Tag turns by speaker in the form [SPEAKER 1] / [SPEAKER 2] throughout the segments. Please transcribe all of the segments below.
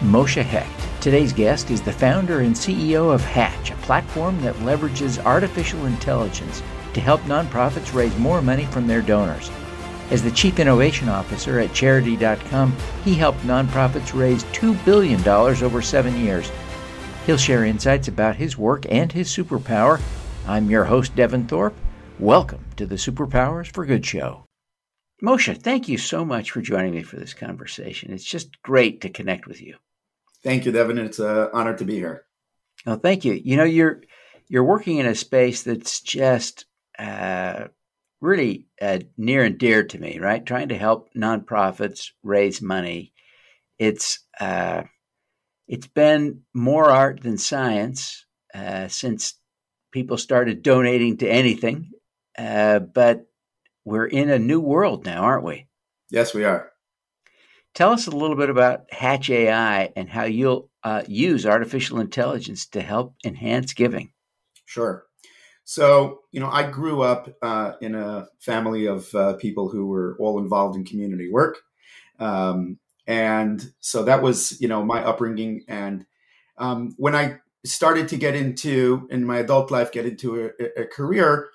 [SPEAKER 1] Moshe Hecht. Today's guest is the founder and CEO of Hatch, a platform that leverages artificial intelligence to help nonprofits raise more money from their donors. As the Chief Innovation Officer at Charidy.com, he helped nonprofits raise $2 billion over seven years. He'll share insights about his work and his superpower. I'm your host, Devin Thorpe. Welcome to the Superpowers for Good show. Moshe, thank you so much for joining me for this conversation. It's just great to connect with you.
[SPEAKER 2] Thank you, Devin. It's an honor to be here.
[SPEAKER 1] Oh, thank you. You know, you're you're working in a space that's just uh, really uh, near and dear to me. Right, trying to help nonprofits raise money. It's uh, it's been more art than science uh, since people started donating to anything. Uh, but we're in a new world now, aren't we?
[SPEAKER 2] Yes, we are.
[SPEAKER 1] Tell us a little bit about Hatch AI and how you'll uh, use artificial intelligence to help enhance giving.
[SPEAKER 2] Sure. So, you know, I grew up uh, in a family of uh, people who were all involved in community work. Um, and so that was, you know, my upbringing. And um, when I started to get into, in my adult life, get into a, a career,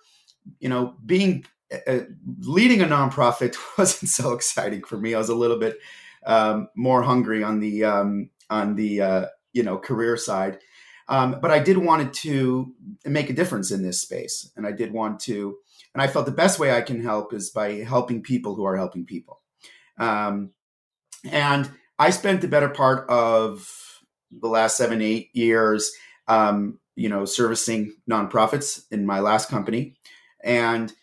[SPEAKER 2] you know, being uh, leading a nonprofit wasn't so exciting for me. I was a little bit um, more hungry on the um, on the uh, you know career side. Um, but I did wanted to make a difference in this space, and I did want to, and I felt the best way I can help is by helping people who are helping people. Um, and I spent the better part of the last seven, eight years, um, you know, servicing nonprofits in my last company, and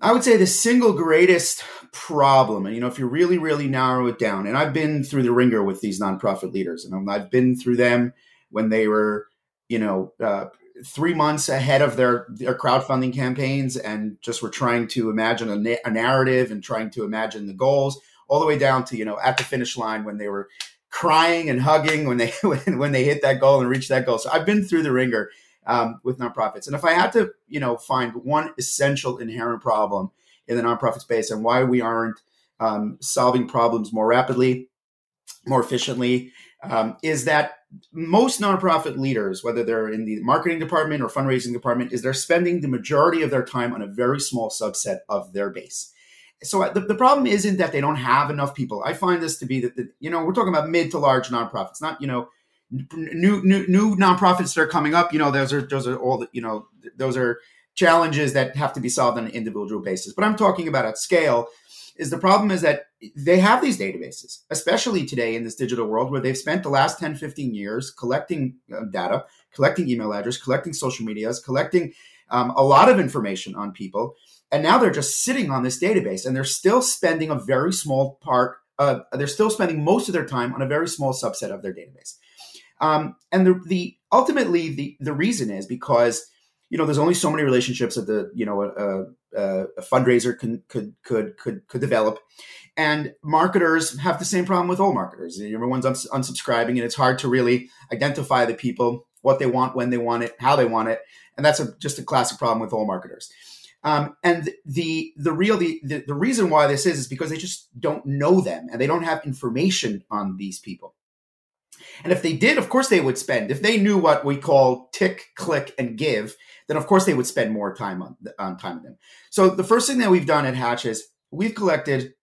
[SPEAKER 2] I would say the single greatest problem, and you know, if you really, really narrow it down, and I've been through the ringer with these nonprofit leaders, and I've been through them when they were, you know, uh, three months ahead of their their crowdfunding campaigns, and just were trying to imagine a, na- a narrative and trying to imagine the goals, all the way down to you know at the finish line when they were crying and hugging when they when, when they hit that goal and reached that goal. So I've been through the ringer um, with nonprofits, and if I had to, you know, find one essential inherent problem in the nonprofit space and why we aren't um, solving problems more rapidly, more efficiently, um, is that most nonprofit leaders, whether they're in the marketing department or fundraising department, is they're spending the majority of their time on a very small subset of their base. So uh, the, the problem isn't that they don't have enough people. I find this to be that, you know, we're talking about mid to large nonprofits, not, you know, new, new, new nonprofits that are coming up. You know, those are, those are all the, you know, those are challenges that have to be solved on an individual basis. But I'm talking about at scale is the problem is that they have these databases, especially today in this digital world where they've spent the last 10, 15 years collecting uh, data, collecting email address, collecting social medias, collecting um, a lot of information on people. And now they're just sitting on this database and they're still spending a very small part, uh, they're still spending most of their time on a very small subset of their database. Um, and the, the ultimately the, the reason is because you know, there's only so many relationships that the you know a, a, a fundraiser can could could could could develop, and marketers have the same problem with all marketers. Everyone's uns- unsubscribing, and it's hard to really identify the people, what they want, when they want it, how they want it, and that's a, just a classic problem with all marketers. Um, and the the real the, the the reason why this is is because they just don't know them and they don't have information on these people. And if they did, of course they would spend. If they knew what we call tick, click, and give, then of course they would spend more time on, on time on them. So the first thing that we've done at Hatch is we've collected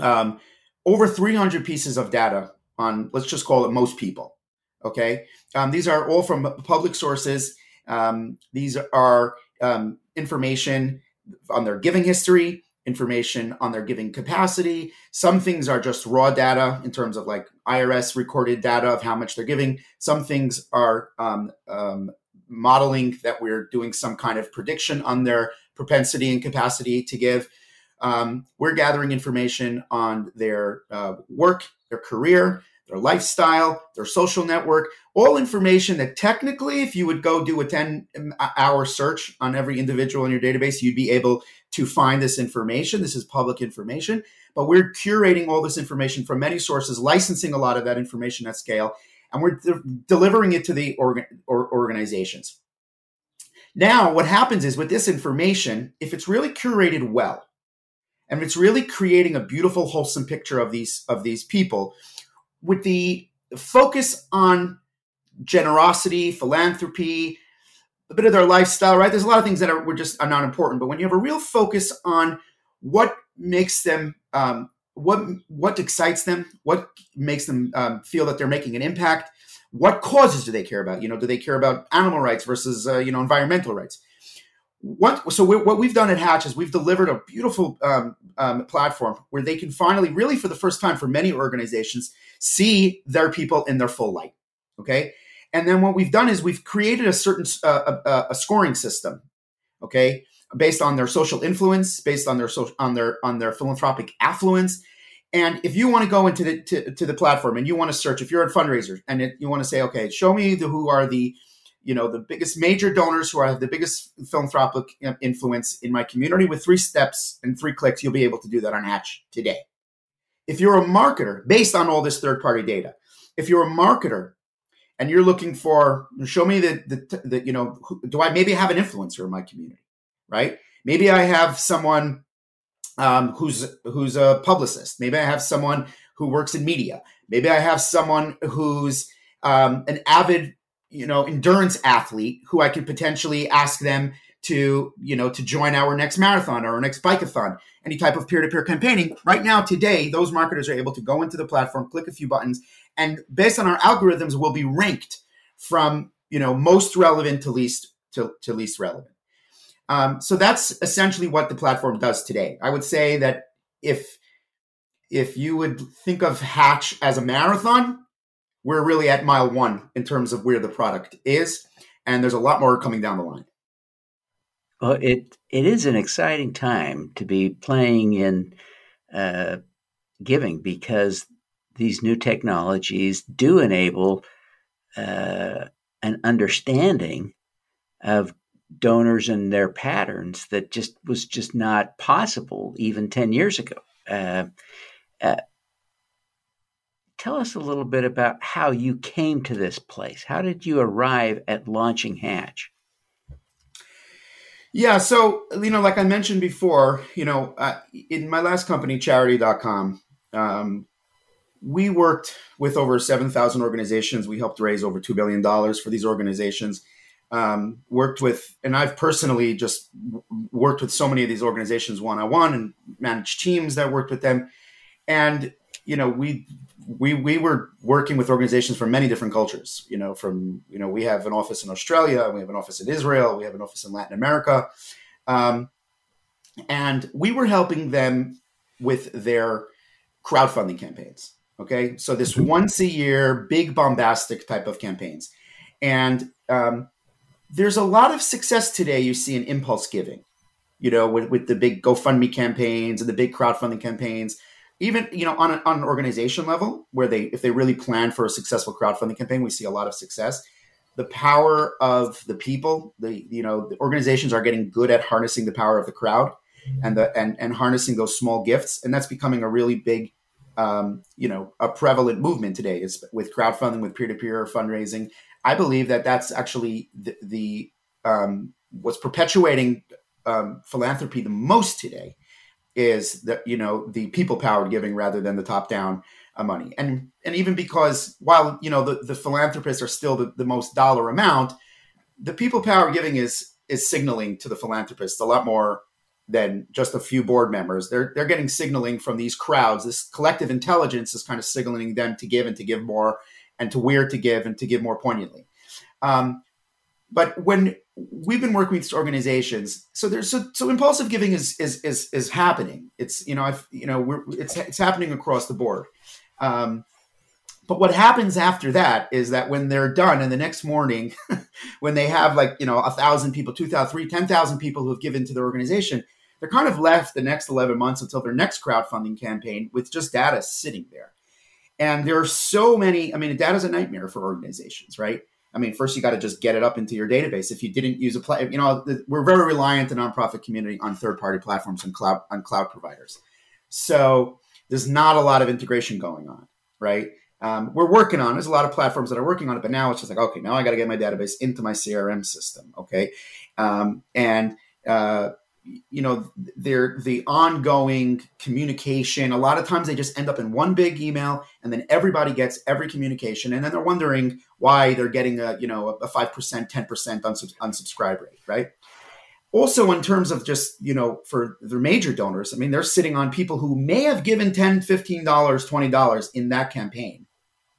[SPEAKER 2] um, over 300 pieces of data on, let's just call it most people. Okay. Um, these are all from public sources. Um, these are um, information on their giving history, information on their giving capacity. Some things are just raw data in terms of like IRS recorded data of how much they're giving. Some things are um, um, modeling that we're doing some kind of prediction on their propensity and capacity to give. Um, we're gathering information on their uh, work, their career, their lifestyle, their social network, all information that technically, if you would go do a 10 um, hour search on every individual in your database, you'd be able to find this information. This is public information, but we're curating all this information from many sources, licensing a lot of that information at scale, and we're de- delivering it to the organ- or organizations. Now, what happens is with this information, if it's really curated well, and it's really creating a beautiful, wholesome picture of these of these people, with the focus on generosity, philanthropy, a bit of their lifestyle, right? There's a lot of things that are were just are not important, but when you have a real focus on what makes them, um, what what excites them, what makes them um, feel that they're making an impact, what causes do they care about? You know, do they care about animal rights versus uh, you know environmental rights? What, so we, what we've done at Hatch is we've delivered a beautiful um, um, platform where they can finally, really for the first time for many organizations, see their people in their full light. Okay, and then what we've done is we've created a certain uh, a, a, scoring system. Okay, based on their social influence, based on their social, on their on their philanthropic affluence. And if you want to go into the to, to the platform and you want to search, if you're a fundraiser and it, you want to say, okay, show me the, who are the you know the biggest major donors who are the biggest philanthropic influence in my community with three steps and three clicks you'll be able to do that on hatch today. If you're a marketer based on all this third party data if you're a marketer and you're looking for show me that the, the you know do i maybe have an influencer in my community right? Maybe i have someone um, who's who's a publicist. Maybe i have someone who works in media. Maybe i have someone who's um, an avid you know endurance athlete who I could potentially ask them to you know to join our next marathon or our next bikeathon any type of peer-to-peer campaigning. Right now today those marketers are able to go into the platform click a few buttons and based on our algorithms will be ranked from you know most relevant to least to, to least relevant. Um, so that's essentially what the platform does today. I would say that if if you would think of hatch as a marathon we're really at mile one in terms of where the product is, and there's a lot more coming down the line.
[SPEAKER 1] Well, it it is an exciting time to be playing in uh, giving because these new technologies do enable uh, an understanding of donors and their patterns that just was just not possible even 10 years ago. Uh, uh Tell us a little bit about how you came to this place. How did you arrive at launching Hatch?
[SPEAKER 2] Yeah, so you know, like I mentioned before, you know, uh, in my last company, Charidy.com, um, we worked with over seven thousand organizations. We helped raise over two billion dollars for these organizations. Um, worked with, and I've personally just worked with so many of these organizations one on one, and managed teams that worked with them. And you know, we we we were working with organizations from many different cultures. You know, from you know we have an office in Australia, we have an office in Israel, we have an office in Latin America, um, and we were helping them with their crowdfunding campaigns. Okay, so this mm-hmm. once a year, big bombastic type of campaigns, and um, there's a lot of success today. You see in impulse giving, you know, with, with the big GoFundMe campaigns and the big crowdfunding campaigns even you know on, a, on an organization level where they if they really plan for a successful crowdfunding campaign we see a lot of success. The power of the people the you know the organizations are getting good at harnessing the power of the crowd and the and, and harnessing those small gifts. And that's becoming a really big um, you know a prevalent movement today is with crowdfunding with peer-to-peer fundraising. I believe that that's actually the, the um, what's perpetuating um, philanthropy the most today is that you know the people powered giving rather than the top down uh, money. And and even because while you know the, the philanthropists are still the, the most dollar amount the people powered giving is is signaling to the philanthropists a lot more than just a few board members. They're they're getting signaling from these crowds. This collective intelligence is kind of signaling them to give and to give more and to where to give and to give more poignantly. Um, but when we've been working with organizations so there's so, so impulsive giving is is is is happening. It's you know i've you know we're it's it's happening across the board. Um, but what happens after that is that when they're done and the next morning when they have like you know a thousand people two thousand three ten thousand people who have given to their organization they're kind of left the next 11 months until their next crowdfunding campaign with just data sitting there. And there are so many i mean data is a nightmare for organizations right I mean, first you got to just get it up into your database. If you didn't use a play, you know, we're very reliant the nonprofit community on third-party platforms and cloud on cloud providers. So there's not a lot of integration going on, right? Um, we're working on. There's a lot of platforms that are working on it, but now it's just like, okay, now I got to get my database into my CRM system, okay, um, and uh, you know they're the ongoing communication a lot of times they just end up in one big email and then everybody gets every communication and then they're wondering why they're getting a you know a 5% 10% unsub- unsubscribe rate right? Also in terms of just you know for their major donors i mean they're sitting on people who may have given 10 $15 $20 in that campaign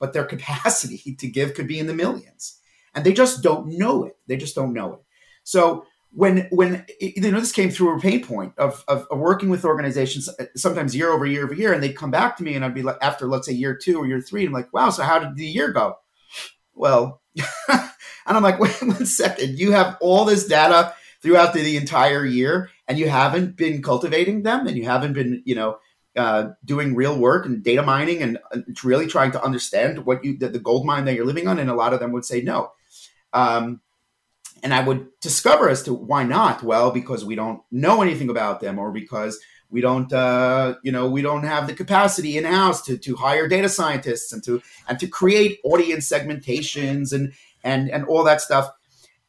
[SPEAKER 2] but their capacity to give could be in the millions. And they just don't know it. They just don't know it. So when when you know this came through a pain point of, of, of, working with organizations uh, sometimes year over year over year and they'd come back to me and i'd be like after let's say year two or year three i'm like wow so how did the year go? Well and i'm like wait one second. You have all this data throughout the, the, entire year and you haven't been cultivating them and you haven't been you know uh, doing real work and data mining and, and really trying to understand what you the, the, gold mine that you're living on. And a lot of them would say no. Um, and I would discover as to why not. Well, because we don't know anything about them, or because we don't, uh, you know, we don't have the capacity in house to to hire data scientists and to and to create audience segmentations and and and all that stuff.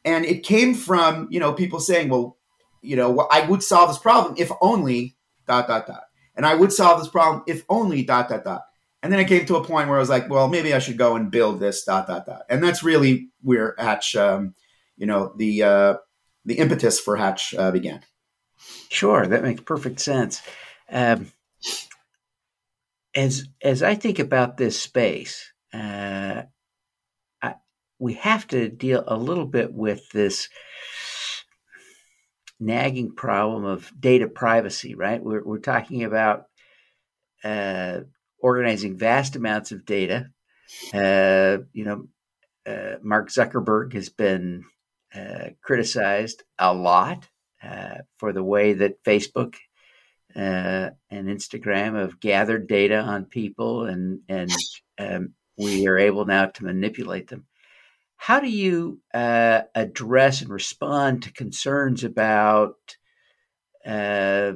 [SPEAKER 2] And it came from you know people saying, well, you know, well, I would solve this problem if only dot dot dot, and I would solve this problem if only dot dot dot. And then it came to a point where I was like, well, maybe I should go and build this dot dot dot. And that's really where Hatch um, you know the uh, the impetus for Hatch uh, began.
[SPEAKER 1] Sure, that makes perfect sense. Um, as as I think about this space, uh, I, we have to deal a little bit with this nagging problem of data privacy. Right? We're we're talking about uh, organizing vast amounts of data. Uh, you know, uh, Mark Zuckerberg has been uh, criticized a lot uh, for the way that Facebook uh, and Instagram have gathered data on people, and and um, we are able now to manipulate them. How do you uh, address and respond to concerns about uh,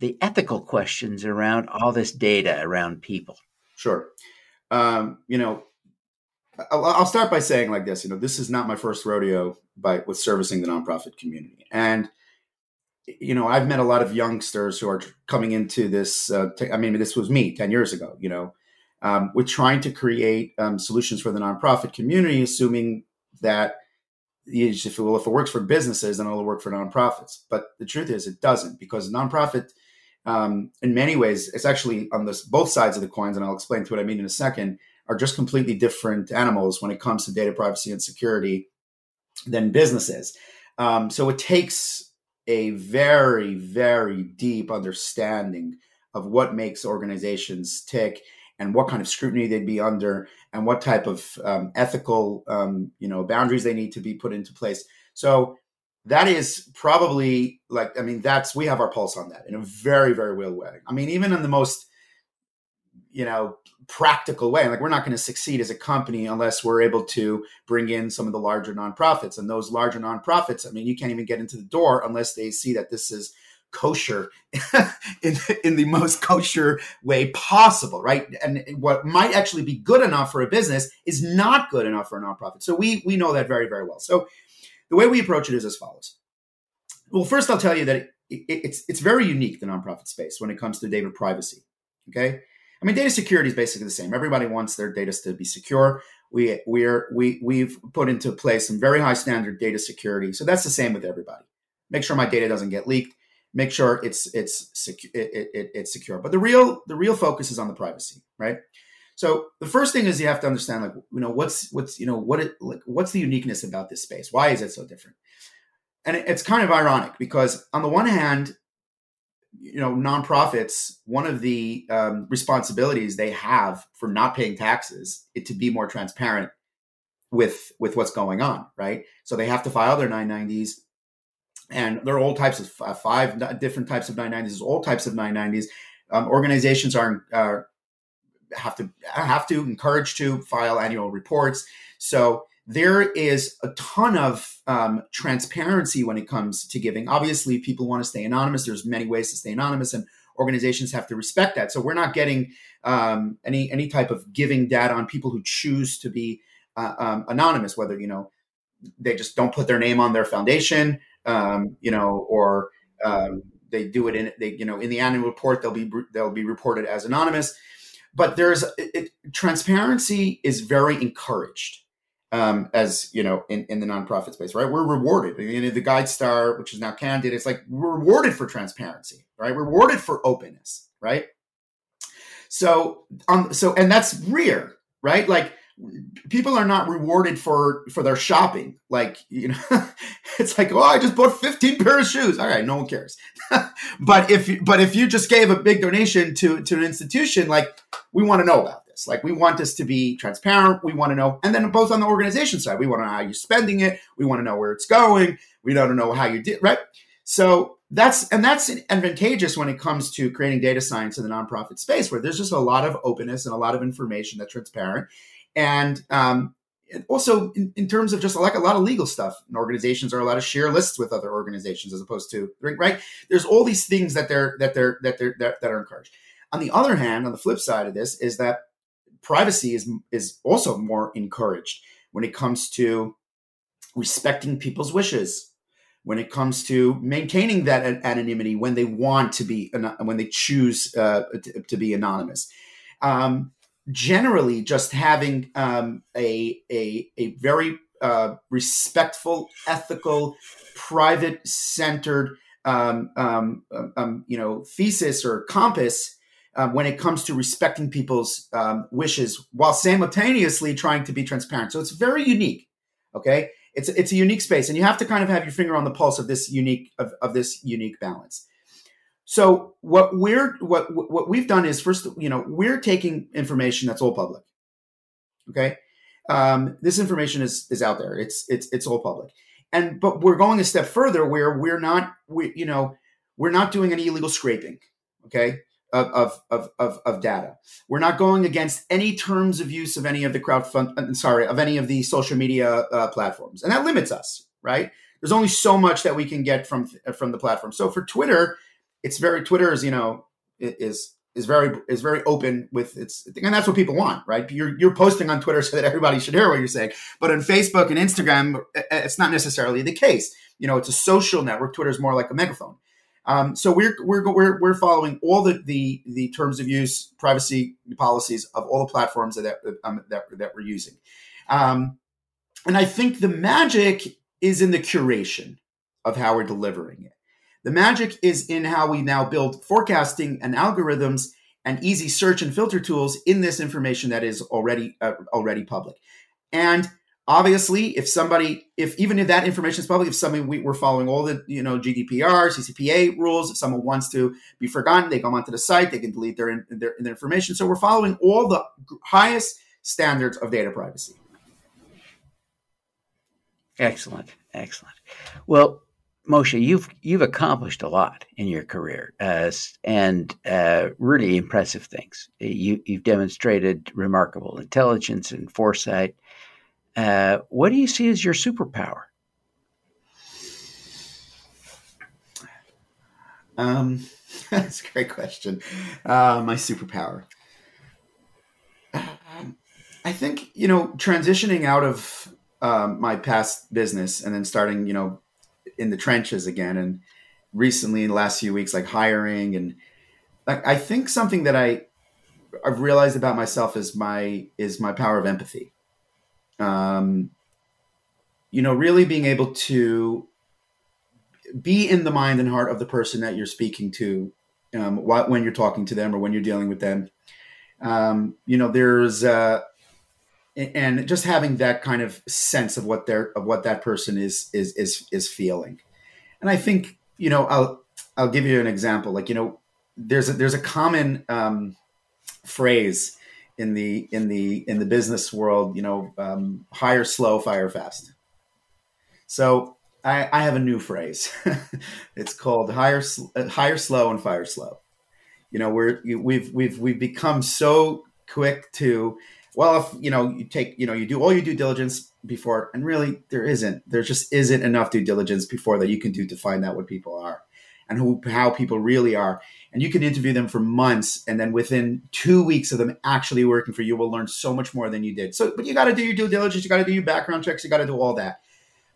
[SPEAKER 1] the ethical questions around all this data around people?
[SPEAKER 2] Sure. Um, you know, I'll start by saying like this. You know, this is not my first rodeo by with servicing the nonprofit community, and you know, I've met a lot of youngsters who are coming into this. Uh, t- I mean, this was me ten years ago. You know, um, trying to create um, solutions for the nonprofit community, assuming that if it, if it works for businesses, then it'll work for nonprofits. But the truth is, it doesn't because nonprofit, um, in many ways, it's actually on this both sides of the coins, and I'll explain to what I mean in a second are just completely different animals when it comes to data privacy and security than businesses. Um, so it takes a very, very deep understanding of what makes organizations tick and what kind of scrutiny they'd be under and what type of um, ethical um, you know boundaries they need to be put into place so that is probably like i mean that's we have our pulse on that in a very very real way i mean even in the most you know practical way. Like we're not going to succeed as a company unless we're able to bring in some of the larger nonprofits. And those larger nonprofits i mean you can't even get into the door unless they see that this is kosher in, in the most kosher way possible right? And what might actually be good enough for a business is not good enough for a nonprofit. So we we know that very very well. So the way we approach it is as follows. Well first i'll tell you that it, it, it's it's very unique the nonprofit space when it comes to data privacy okay I mean, data security is basically the same. Everybody wants their data to be secure. We we're we we've put into place some very high standard data security. So that's the same with everybody. Make sure my data doesn't get leaked. Make sure it's it's secu- it, it, it's secure. But the real the real focus is on the privacy, right? So the first thing is you have to understand, like you know, what's what's you know what it like what's the uniqueness about this space? Why is it so different? And it's kind of ironic because on the one hand, you know nonprofits one of the um, responsibilities they have for not paying taxes is to be more transparent with with what's going on right? So they have to file their 990s and there are all types of uh, five different types of 990s all types of 990s um, organizations are uh, have to have to encourage to file annual reports. So there is a ton of um, transparency when it comes to giving. Obviously, people want to stay anonymous. There's many ways to stay anonymous, and organizations have to respect that. So we're not getting um, any any type of giving data on people who choose to be uh, um, anonymous, whether you know they just don't put their name on their foundation, um, you know, or um, they do it in they you know in the annual report they'll be they'll be reported as anonymous but there's it, it, transparency is very encouraged um, as you know in, in the nonprofit space right? We're rewarded. You know, the GuideStar which is now candid it's like we're rewarded for transparency right? We're rewarded for openness right? So um so and that's rare right? Like people are not rewarded for for their shopping. Like you know it's like oh i just bought 15 pairs of shoes. All right no one cares. But if but if you just gave a big donation to to an institution like we want to know about this. Like we want this to be transparent. We want to know and then both on the organization side we want to know how you're spending it. We want to know where it's going. We don't know how you did right? So that's and that's advantageous when it comes to creating data science in the nonprofit space where there's just a lot of openness and a lot of information that's transparent. And um, also in, in, terms of just like a lot of legal stuff and organizations are allowed to share lists with other organizations as opposed to right? There's all these things that they're that they're that they're that, that are encouraged. On the other hand on the flip side of this is that privacy is is also more encouraged when it comes to respecting people's wishes when it comes to maintaining that anonymity when they want to be when they choose uh, to, to, be anonymous. Um, generally just having um, a, a, a very uh, respectful, ethical, private centered, um, um, um, um, you know, thesis or compass um, when it comes to respecting people's um, wishes while simultaneously trying to be transparent. So it's very unique. Okay, it's it's a unique space, and you have to kind of have your finger on the pulse of this unique of, of this unique balance. So what we're what what we've done is first, you know, we're taking information that's all public. Okay, um, this information is is out there. It's it's it's all public, and but we're going a step further where we're not we you know we're not doing any illegal scraping. Okay. Of, of, of, of, data. We're not going against any terms of use of any of the crowdfund, uh, sorry, of any of the social media uh, platforms. And that limits us, right? There's only so much that we can get from, from the platform. So for Twitter, it's very Twitter is you know is is very is very open with its and that's what people want right you're you're posting on twitter so that everybody should hear what you're saying but on facebook and instagram it's not necessarily the case you know it's a social network twitter is more like a megaphone um, so we're, we're we're we're following all the, the the terms of use privacy policies of all the platforms that um, that, that we're using um, and i think the magic is in the curation of how we're delivering it the magic is in how we now build forecasting and algorithms and easy search and filter tools in this information that is already uh, already public. And obviously, if somebody, if even if that information is public, if somebody we, are following all the you know GDPR, CCPA rules, if someone wants to be forgotten, they come onto the site, they can delete their their, their information. So we're following all the highest standards of data privacy.
[SPEAKER 1] Excellent, excellent. Well, Moshe, you've you've accomplished a lot in your career, uh, and uh, really impressive things. You, have demonstrated remarkable intelligence and foresight. Uh, what do you see as your superpower?
[SPEAKER 2] Um, that's a great question. Uh, my superpower. I think you know transitioning out of um, my past business and then starting, you know, in the trenches again. And recently, in the last few weeks, like hiring and like I think something that I I've realized about myself is my is my power of empathy. Um, you know, really being able to be in the mind and heart of the person that you're speaking to um, when you're talking to them or when you're dealing with them. Um, you know, there's uh, and just having that kind of sense of what they're of what that person is is is is feeling and i think you know i'll i'll give you an example like you know there's a there's a common um, phrase in the in the in the business world you know um, hire slow fire fast. So i i have a new phrase. It's called hire hire slow and fire slow. You know we're we've we've we've become so quick to well, if you know, you take, you know, you do all your due diligence before, and really there isn't, there just isn't enough due diligence before that you can do to find out what people are and who, how people really are. And you can interview them for months, and then within two weeks of them actually working for you, will learn so much more than you did. So, but you got to do your due diligence, you got to do your background checks, you got to do all that.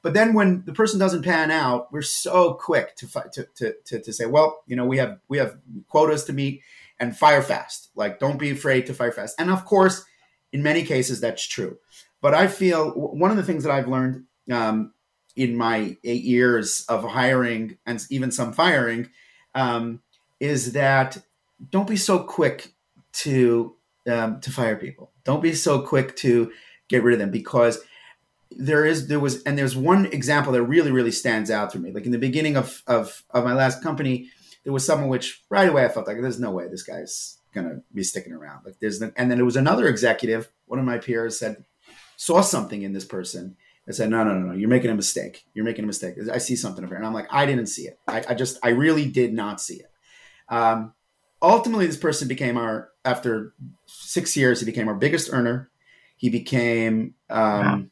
[SPEAKER 2] But then when the person doesn't pan out, we're so quick to, to, to, to, to say, well, you know, we have, we have quotas to meet and fire fast. Like, don't be afraid to fire fast. And of course, in many cases, that's true. But I feel one of the things that I've learned um, in my eight years of hiring and even some firing um, is that don't be so quick to um, to fire people. Don't be so quick to get rid of them because there is there was and there's one example that really really stands out to me. Like in the beginning of of, of my last company, there was someone which right away I felt like there's no way this guy's gonna be sticking around. Like there's and then there was another executive. One of my peers said saw something in this person I said, no, no, no, no, you're making a mistake. You're making a mistake. I see something over here. And I'm like, I didn't see it. I, I just, I really did not see it. Um, ultimately, this person became our, after six years, he became our biggest earner. He became, um, wow.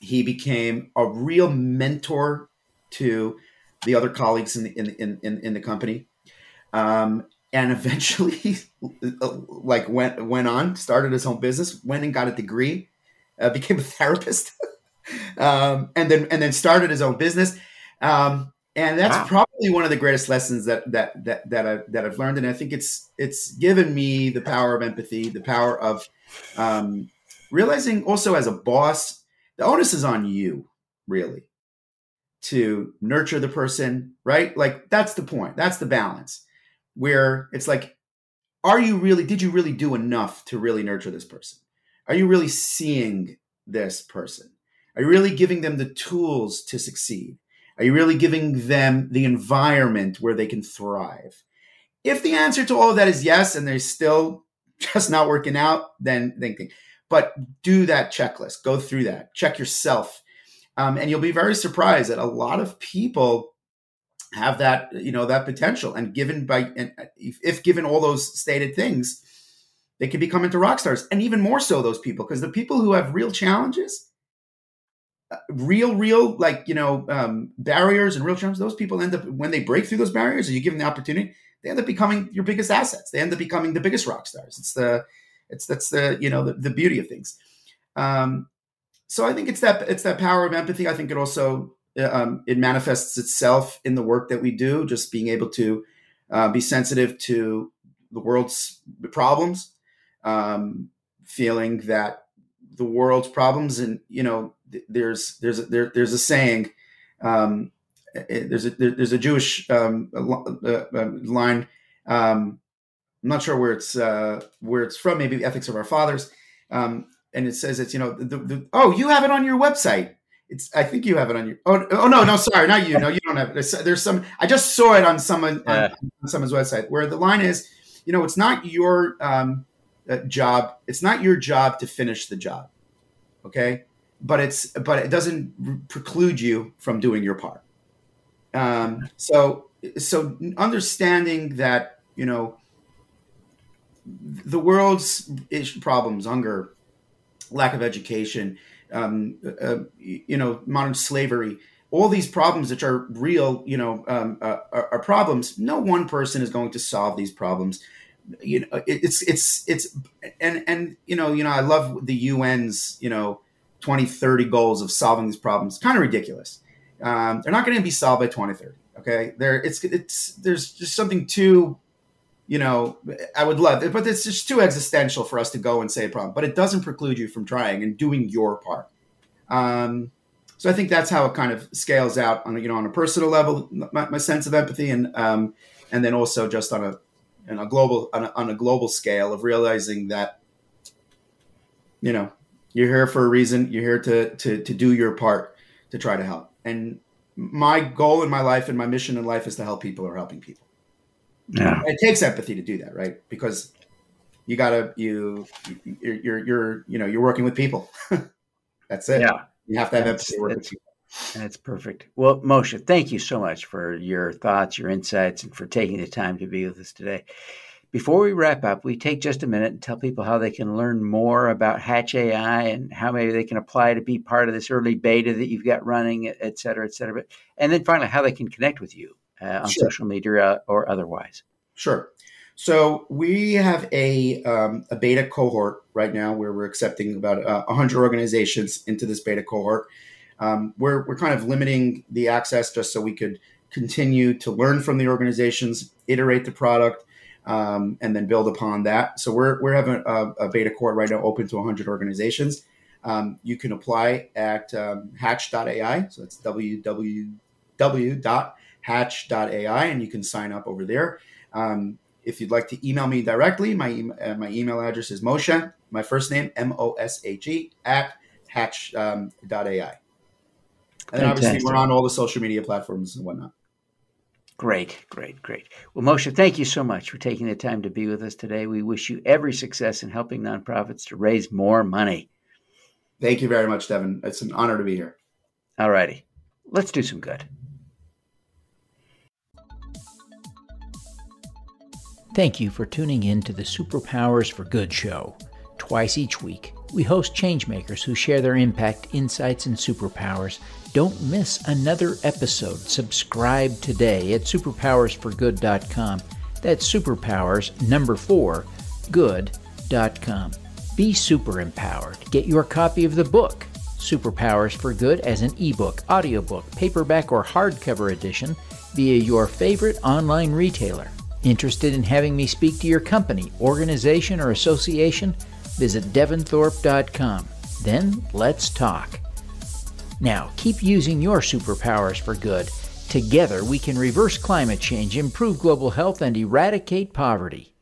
[SPEAKER 2] he became a real mentor to the other colleagues in the, in, in, in, the company. Um, and eventually like went, went on, started his own business, went and got a degree, uh, became a therapist. um, and then and then started his own business. Um, and that's wow. Probably one of the greatest lessons that that that that I that I've learned. And I think it's it's given me the power of empathy, the power of um, realizing also as a boss, the onus is on you, really, to nurture the person, right? Like that's the point. That's the balance where it's like, are you really? Did you really do enough to really nurture this person? Are you really seeing this person? Are you really giving them the tools to succeed? Are you really giving them the environment where they can thrive? If the answer to all of that is yes, and they're still just not working out, then thinking. But do that checklist. Go through that. Check yourself, um, and you'll be very surprised that a lot of people have that you know that potential. And given by and if, if given all those stated things, they can become into rock stars, and even more so those people because the people who have real challenges real, real like you know um, barriers and real challenges. Those people end up when they break through those barriers, and you give them the opportunity, they end up becoming your biggest assets. They end up becoming the biggest rock stars. It's the it's that's the you know the, the beauty of things. Um, so I think it's that it's that power of empathy. I think it also um, it manifests itself in the work that we do. Just being able to uh, be sensitive to the world's problems, um, feeling that the world's problems and you know there's there's a, there, there's a saying um, there's a there, there's a Jewish um, uh, line um, I'm not sure where it's uh, where it's from maybe ethics of our fathers um, and it says it's you know the, the, oh you have it on your website. It's I think you have it on your oh, oh no no sorry not you no you don't have it. There's, there's some I just saw it on someone yeah. on, on, someone's website where the line is you know it's not your um, uh, job it's not your job to finish the job okay but it's but it doesn't preclude you from doing your part. Um, so so understanding that you know the world's problems, hunger, lack of education, um, uh, you know, modern slavery, all these problems which are real, you know, um, uh, are, are, problems. No one person is going to solve these problems. You know, it's it's it's and and you know, you know, I love the UN's, you know 20, 30 goals of solving these problems. Kind of ridiculous. Um, they're not going to be solved by 2030. Okay, there it's it's there's just something too, you know, I would love it, but it's just too existential for us to go and say a problem. But it doesn't preclude you from trying and doing your part. Um, so I think that's how it kind of scales out on you know on a personal level, my, my sense of empathy, and um, and then also just on a on a global on a, on a global scale of realizing that you know you're here for a reason. You're here to to to do your part to try to help. And my goal in my life and my mission in life is to help people or helping people. Yeah. It takes empathy to do that, right? Because you gotta you you're you're, you're you know you're working with people. That's it. Yeah. You have to have that's, empathy to with people.
[SPEAKER 1] That's perfect. Well, Moshe, thank you so much for your thoughts, your insights, and for taking the time to be with us today. Before we wrap up, we take just a minute and tell people how they can learn more about Hatch AI and how maybe they can apply to be part of this early beta that you've got running, et cetera, et cetera. And then finally, how they can connect with you uh, on sure. social media or otherwise.
[SPEAKER 2] Sure. So we have a, um, a beta cohort right now where we're accepting about uh, 100 organizations into this beta cohort. Um, we're, we're kind of limiting the access just so we could continue to learn from the organizations, iterate the product, um, and then build upon that. So we're, we're having a, a, beta core right now open to 100 organizations. Um, you can apply at um, hatch.ai. So that's www.hatch.ai, and you can sign up over there. Um, if you'd like to email me directly, my, uh, my email address is Moshe, my first name, M O S H E, at hatch.ai. Um, and obviously, we're on all the social media platforms and whatnot.
[SPEAKER 3] Great, great, great. Well, Moshe, thank you so much for taking the time to be with us today. We wish you every success in helping nonprofits to raise more money.
[SPEAKER 2] Thank you very much, Devin. It's an honor to be here.
[SPEAKER 3] All righty. Let's do some good. Thank you for tuning in to the Superpowers for Good show. Twice each week, we host changemakers who share their impact, insights, and superpowers. Don't miss another episode. Subscribe today at superpowersforgood.com. That's superpowers number 4 good.com. Be super empowered. Get your copy of the book, Superpowers for Good, as an ebook, audiobook, paperback, or hardcover edition via your favorite online retailer. Interested in having me speak to your company, organization, or association? Visit devinthorpe.com. Then let's talk. Now, keep using your superpowers for good. Together, we can reverse climate change, improve global health, and eradicate poverty.